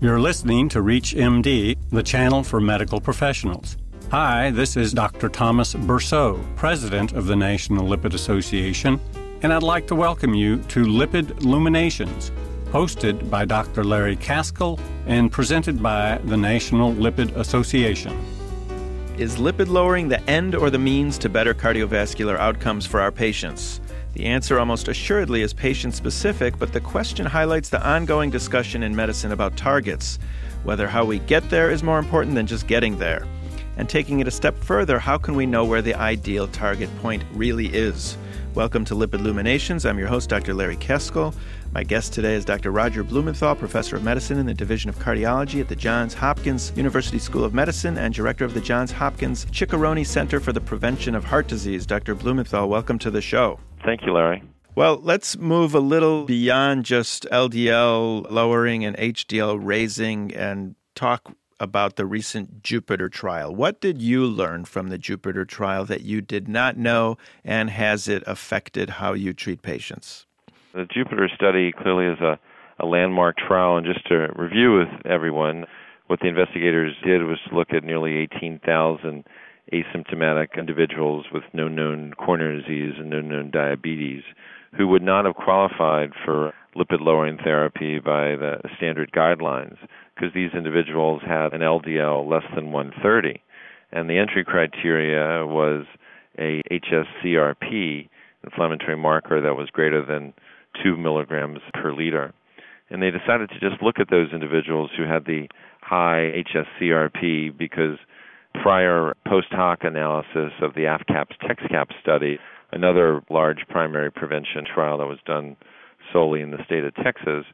You're listening to ReachMD, the channel for medical professionals. Hi, this is Dr. Thomas Berceau, President of the National Lipid Association, and I'd like to welcome you to Lipid Luminations, hosted by Dr. Larry Kaskel and presented by the National Lipid Association. Is lipid lowering the end or the means to better cardiovascular outcomes for our patients? The answer almost assuredly is patient specific, but the question highlights the ongoing discussion in medicine about targets, whether how we get there is more important than just getting there. And taking it a step further, how can we know where the ideal target point really is? Welcome to Lipid Luminations. I'm your host, Dr. Larry Kaskel. My guest today is Dr. Roger Blumenthal, professor of medicine in the Division of Cardiology at the Johns Hopkins University School of Medicine and director of the Johns Hopkins Ciccarone Center for the Prevention of Heart Disease. Dr. Blumenthal, welcome to the show. Thank you, Larry. Well, let's move a little beyond just LDL lowering and HDL raising and talk about the recent Jupiter trial. What did you learn from the Jupiter trial that you did not know, and has it affected how you treat patients? The Jupiter study clearly is a, a landmark trial, and just to review with everyone, what the investigators did was look at nearly 18,000 asymptomatic individuals with no known coronary disease and no known diabetes who would not have qualified for lipid lowering therapy by the standard guidelines because these individuals had an LDL less than 130 and the entry criteria was a HSCRP inflammatory marker that was greater than 2 milligrams per liter. And they decided to just look at those individuals who had the high HSCRP because prior post hoc analysis of the AFCAPS TEXCAP study, another large primary prevention trial that was done solely in the state of Texas,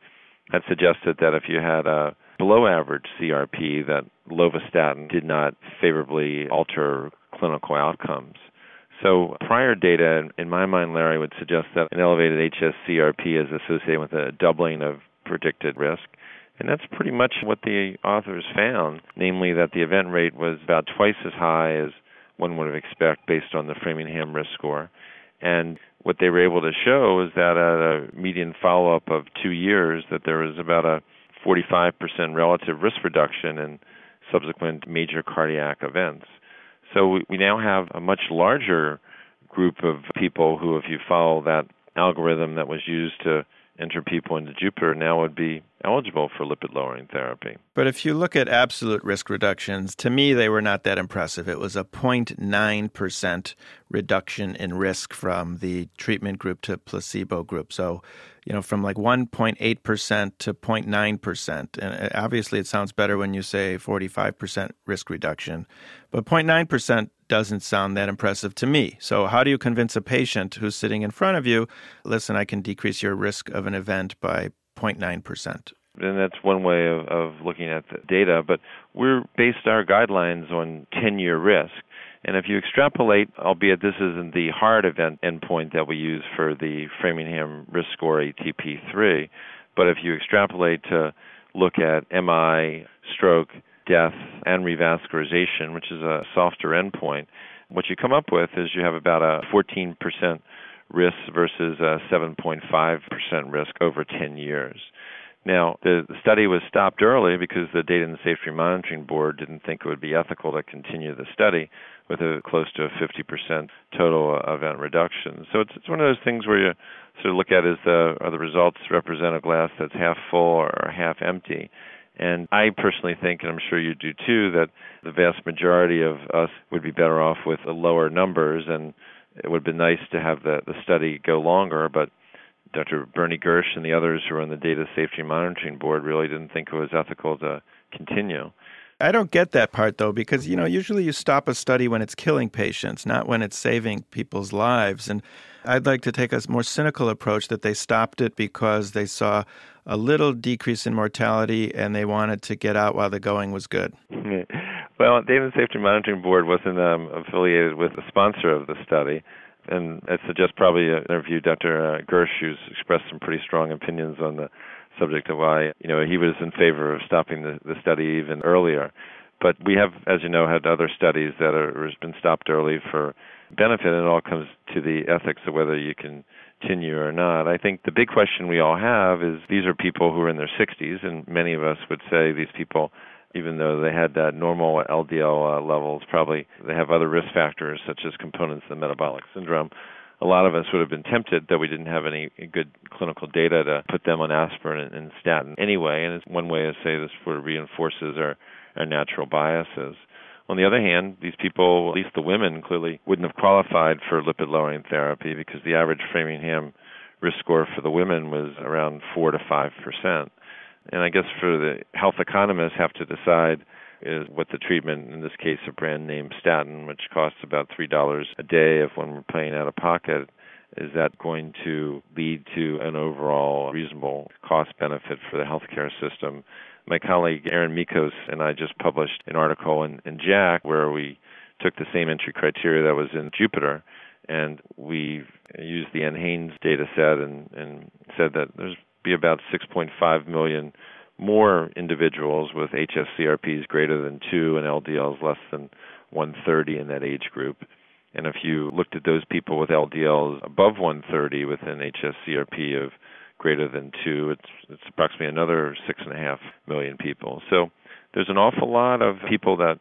had suggested that if you had a below average CRP, that lovastatin did not favorably alter clinical outcomes. So prior data, in my mind, Larry, would suggest that an elevated HSCRP is associated with a doubling of predicted risk. And that's pretty much what the authors found, namely that the event rate was about twice as high as one would have expected based on the Framingham risk score. And what they were able to show is that at a median follow-up of two years, that there was about a 45% relative risk reduction in subsequent major cardiac events. So we now have a much larger group of people who, if you follow that algorithm that was used to enter people into Jupiter now would be eligible for lipid lowering therapy. But if you look at absolute risk reductions, to me they were not that impressive. It was a 0.9% reduction in risk from the treatment group to placebo group. So, you know, from like 1.8% to 0.9%. And uh, obviously it sounds better when you say 45% risk reduction. But 0.9% doesn't sound that impressive to me. So, how do you convince a patient who's sitting in front of you, listen, I can decrease your risk of an event by 0.9%? And that's one way of, of looking at the data, but we're based our guidelines on 10 year risk. And if you extrapolate, albeit this isn't the hard event endpoint that we use for the Framingham risk score ATP3, but if you extrapolate to look at MI, stroke, death and revascularization, which is a softer endpoint, what you come up with is you have about a 14% risk versus a 7.5% risk over 10 years. Now, the, study was stopped early because the Data and Safety Monitoring Board didn't think it would be ethical to continue the study with a close to a 50% total event reduction. So it's, it's one of those things where you sort of look at is the are the results represent a glass that's half full or half empty. And I personally think, and I'm sure you do too, that the vast majority of us would be better off with the lower numbers, and it would be nice to have the, the study go longer. But Dr. Bernie Gersh and the others who are on the Data Safety Monitoring Board really didn't think it was ethical to continue. I don't get that part though, because you know usually you stop a study when it's killing patients, not when it's saving people's lives. And I'd like to take a more cynical approach that they stopped it because they saw a little decrease in mortality and they wanted to get out while the going was good. well, Data and Safety Monitoring Board wasn't um, affiliated with the sponsor of the study. And I suggest probably interview Dr. Uh, Gersh, who's expressed some pretty strong opinions on the subject of why you know he was in favor of stopping the, the study even earlier. But we have, as you know, had other studies that are has been stopped early for benefit, and it all comes to the ethics of whether you can continue or not. I think the big question we all have is these are people who are in their 60s, and many of us would say these people, even though they had that normal LDL uh, levels, probably they have other risk factors such as components of the metabolic syndrome. A lot of us would have been tempted, though we didn't have any good clinical data to put them on aspirin and, statin anyway. And it's one way to say this sort of reinforces our, our natural biases. On the other hand, these people, at least the women, clearly wouldn't have qualified for lipid lowering therapy because the average Framingham risk score for the women was around 4 to 5%. And I guess for the health economists have to decide is what the treatment, in this case, a brand name statin, which costs about $3 a day if one were paying out of pocket, is that going to lead to an overall reasonable cost benefit for the healthcare system? My colleague Erin Michos and I just published an article in, in JACC where we took the same entry criteria that was in Jupiter and we used the NHANES data set and, and said that there's be about 6.5 million more individuals with HSCRPs greater than 2 and LDLs less than 130 in that age group. And if you looked at those people with LDLs above 130 with an HSCRP of greater than two, it's it's approximately another six and a half million people. So there's an awful lot of people that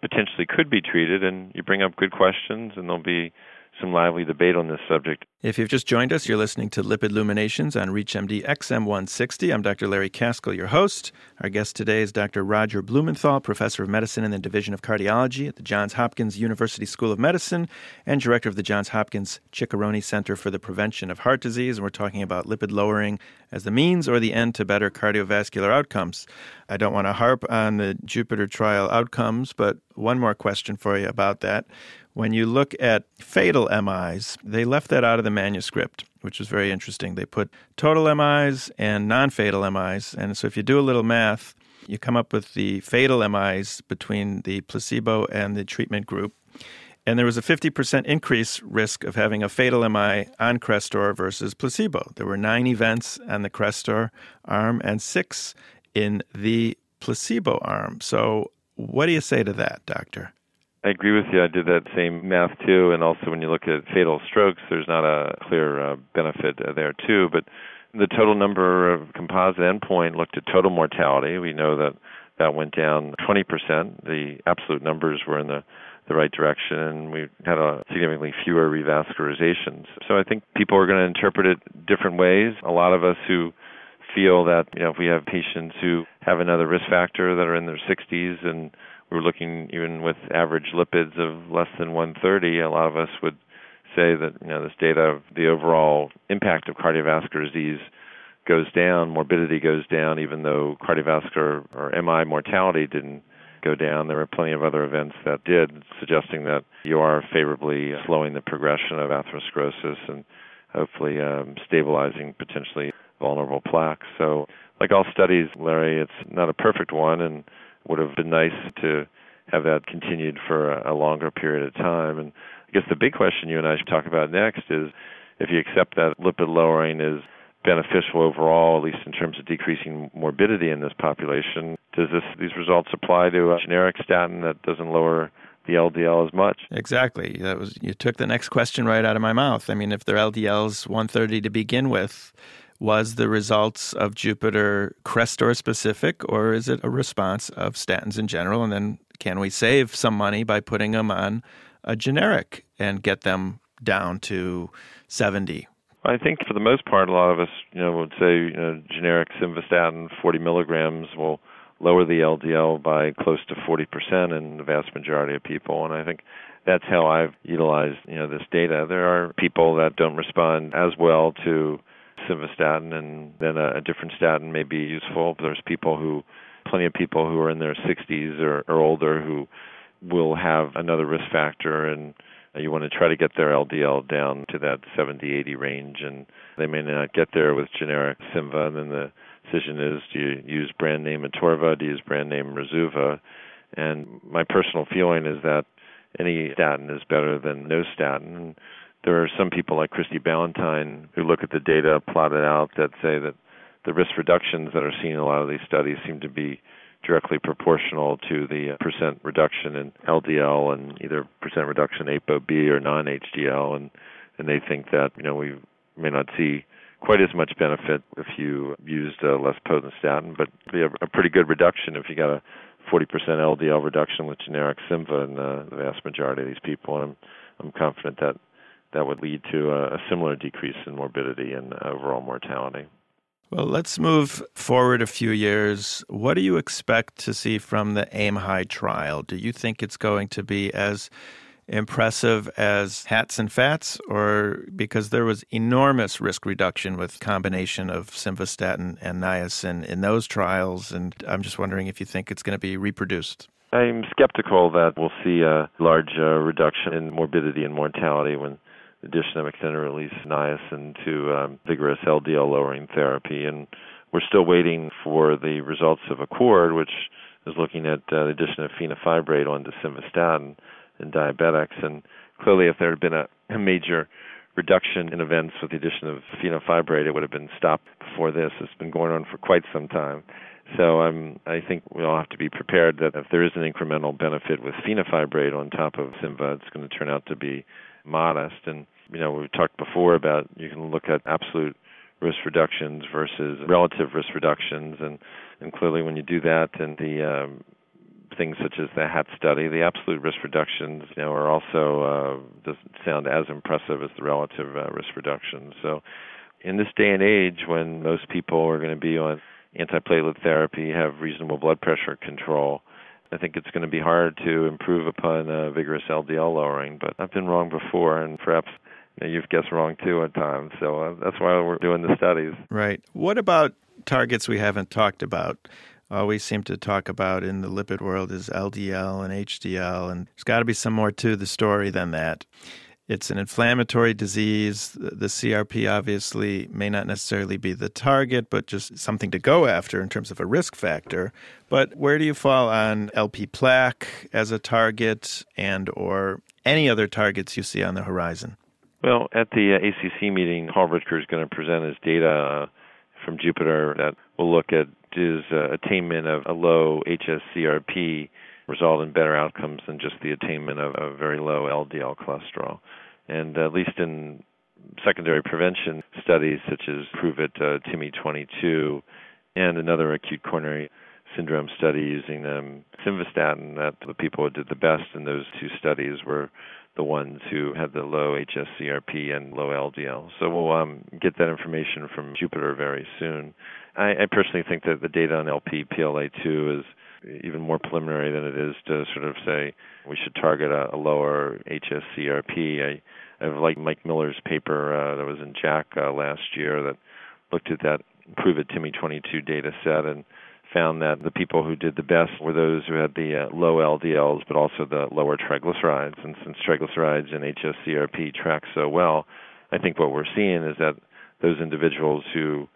potentially could be treated, and you bring up good questions, and there'll be some lively debate on this subject. If you've just joined us, you're listening to Lipid Luminations on ReachMD XM160. I'm Dr. Larry Kaskel, your host. Our guest today is Dr. Roger Blumenthal, professor of medicine in the Division of Cardiology at the Johns Hopkins University School of Medicine and director of the Johns Hopkins Ciccarone Center for the Prevention of Heart Disease. And we're talking about lipid lowering as the means or the end to better cardiovascular outcomes. I don't want to harp on the Jupiter trial outcomes, but one more question for you about that. When you look at fatal MIs, they left that out of the manuscript, which was very interesting. They put total MIs and non fatal MIs. And so if you do a little math, you come up with the fatal MIs between the placebo and the treatment group. And there was a 50% increase risk of having a fatal MI on Crestor versus placebo. There were nine events on the Crestor arm and six in the placebo arm. So, what do you say to that, doctor? I agree with you. I did that same math too, and also when you look at fatal strokes, there's not a clear uh, benefit uh, there too. But the total number of composite endpoint looked at total mortality. We know that that went down 20%. The absolute numbers were in the the right direction, and we had a significantly fewer revascularizations. So I think people are going to interpret it different ways. A lot of us who feel that you know if we have patients who have another risk factor that are in their 60s and we're looking even with average lipids of less than 130, a lot of us would say that you know this data of the overall impact of cardiovascular disease goes down, morbidity goes down, even though cardiovascular or MI mortality didn't go down. There were plenty of other events that did, suggesting that you are favorably slowing the progression of atherosclerosis and hopefully um, stabilizing potentially vulnerable plaques. So, like all studies, Larry, it's not a perfect one, and would have been nice to have that continued for a, longer period of time. And I guess the big question you and I should talk about next is if you accept that lipid lowering is beneficial overall, at least in terms of decreasing morbidity in this population, does this these results apply to a generic statin that doesn't lower the LDL as much. Exactly. That was you took the next question right out of my mouth. I mean, if their LDL is 130 to begin with, was the results of Jupiter Crestor specific, or is it a response of statins in general? And then can we save some money by putting them on a generic and get them down to 70? I think for the most part, a lot of us, you know, would say you know, generic simvastatin 40 milligrams will lower the LDL by close to 40% in the vast majority of people, and I think that's how I've utilized you know this data. There are people that don't respond as well to simvastatin, and then a, a different statin may be useful. There's people who, plenty of people who are in their 60s or, or older who will have another risk factor, and you want to try to get their LDL down to that 70, 80 range, and they may not get there with generic Simva, and then the decision is do you use brand name Atorva, do you use brand name Rosuva? And my personal feeling is that any statin is better than no statin there are some people like Christie Ballantyne who look at the data plotted out that say that the risk reductions that are seen in a lot of these studies seem to be directly proportional to the percent reduction in LDL and either percent reduction in ApoB or non-HDL, and and they think that you know we may not see quite as much benefit if you used a less potent statin, but be a, a pretty good reduction if you got a 40% LDL reduction with generic Simva in the, the vast majority of these people. And I'm I'm confident that that would lead to a, a similar decrease in morbidity and overall mortality. Well, let's move forward a few years. What do you expect to see from the AIM High trial? Do you think it's going to be as impressive as HATS and FATS or because there was enormous risk reduction with combination of simvastatin and niacin in those trials and I'm just wondering if you think it's going to be reproduced. I'm skeptical that we'll see a large uh, reduction in morbidity and mortality when addition of extended release niacin to um, vigorous LDL lowering therapy. And we're still waiting for the results of ACCORD, which is looking at uh, the addition of fenofibrate onto simvastatin in diabetics. And clearly, if there had been a, major reduction in events with the addition of fenofibrate, it would have been stopped before this. It's been going on for quite some time. So um, I think we all have to be prepared that if there is an incremental benefit with fenofibrate on top of Simva, it's going to turn out to be modest. And you know, we've talked before about you can look at absolute risk reductions versus relative risk reductions, and and clearly when you do that, and the um, things such as the HAT study, the absolute risk reductions, you know, are also uh, doesn't sound as impressive as the relative uh, risk reductions. So, in this day and age, when most people are going to be on antiplatelet therapy, have reasonable blood pressure control, I think it's going to be hard to improve upon uh, vigorous LDL lowering. But I've been wrong before, and perhaps you know, you've guessed wrong too at times. So uh, that's why we're doing the studies. Right. What about targets we haven't talked about? All we seem to talk about in the lipid world is LDL and HDL, and there's got to be some more to the story than that. It's an inflammatory disease. The CRP obviously may not necessarily be the target, but just something to go after in terms of a risk factor. But where do you fall on LP plaque as a target and or any other targets you see on the horizon? Well, at the uh, ACC meeting, Paul Ridker is going to present his data uh, from Jupiter that will look at his uh, attainment of a low HSCRP result in better outcomes than just the attainment of a very low LDL cholesterol. And at least in secondary prevention studies such as Prove It uh, TIMI 22 and another acute coronary syndrome study using um, simvastatin, that the people who did the best in those two studies were the ones who had the low HSCRP and low LDL. So we'll um, get that information from Jupiter very soon. I, I personally think that the data on LP PLA2 is even more preliminary than it is to sort of say we should target a, a lower HSCRP. I, I like Mike Miller's paper uh, that was in JACC uh, last year that looked at that Prove It TIMI 22 data set and found that the people who did the best were those who had the uh, low LDLs but also the lower triglycerides. And since triglycerides and HSCRP track so well, I think what we're seeing is that those individuals who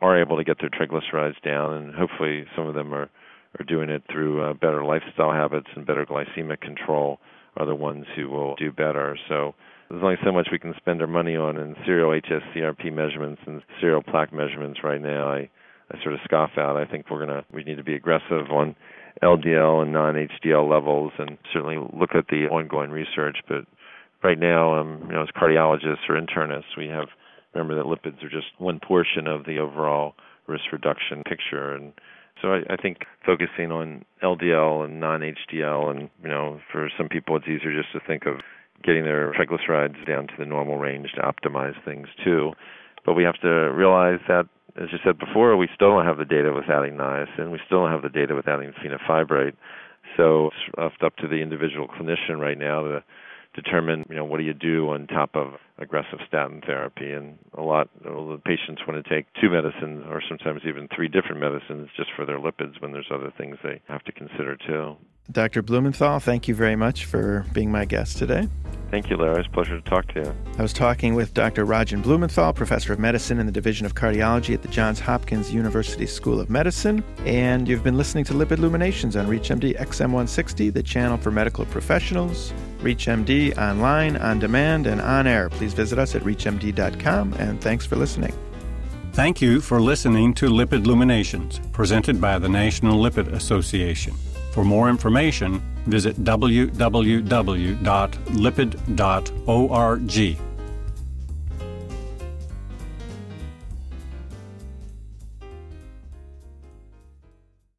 are able to get their triglycerides down, and hopefully some of them are are doing it through uh, better lifestyle habits and better glycemic control, are the ones who will do better. So there's only so much we can spend our money on in serial HSCRP measurements and serial plaque measurements right now. I I sort of scoff at. I think we're gonna we need to be aggressive on LDL and non-HDL levels, and certainly look at the ongoing research. But right now, um, you know, as cardiologists or internists, we have remember that lipids are just one portion of the overall risk reduction picture, and so I, I think focusing on LDL and non-HDL, and you know, for some people it's easier just to think of getting their triglycerides down to the normal range to optimize things too. But we have to realize that as you said before, we still don't have the data with adding niacin. We still don't have the data with adding fenofibrate. So it's up to the individual clinician right now to determine, you know, what do you do on top of aggressive statin therapy. And a lot of the patients want to take two medicines or sometimes even three different medicines just for their lipids when there's other things they have to consider too. Dr. Blumenthal, thank you very much for being my guest today. Thank you, Larry. It's a pleasure to talk to you. I was talking with Dr. Roger Blumenthal, professor of medicine in the Division of Cardiology at the Johns Hopkins University School of Medicine. And you've been listening to Lipid Illuminations on ReachMD XM160, the channel for medical professionals. ReachMD online, on demand, and on air. Please visit us at reachmd.com, and thanks for listening. Thank you for listening to Lipid Illuminations, presented by the National Lipid Association. For more information, visit www.lipid.org.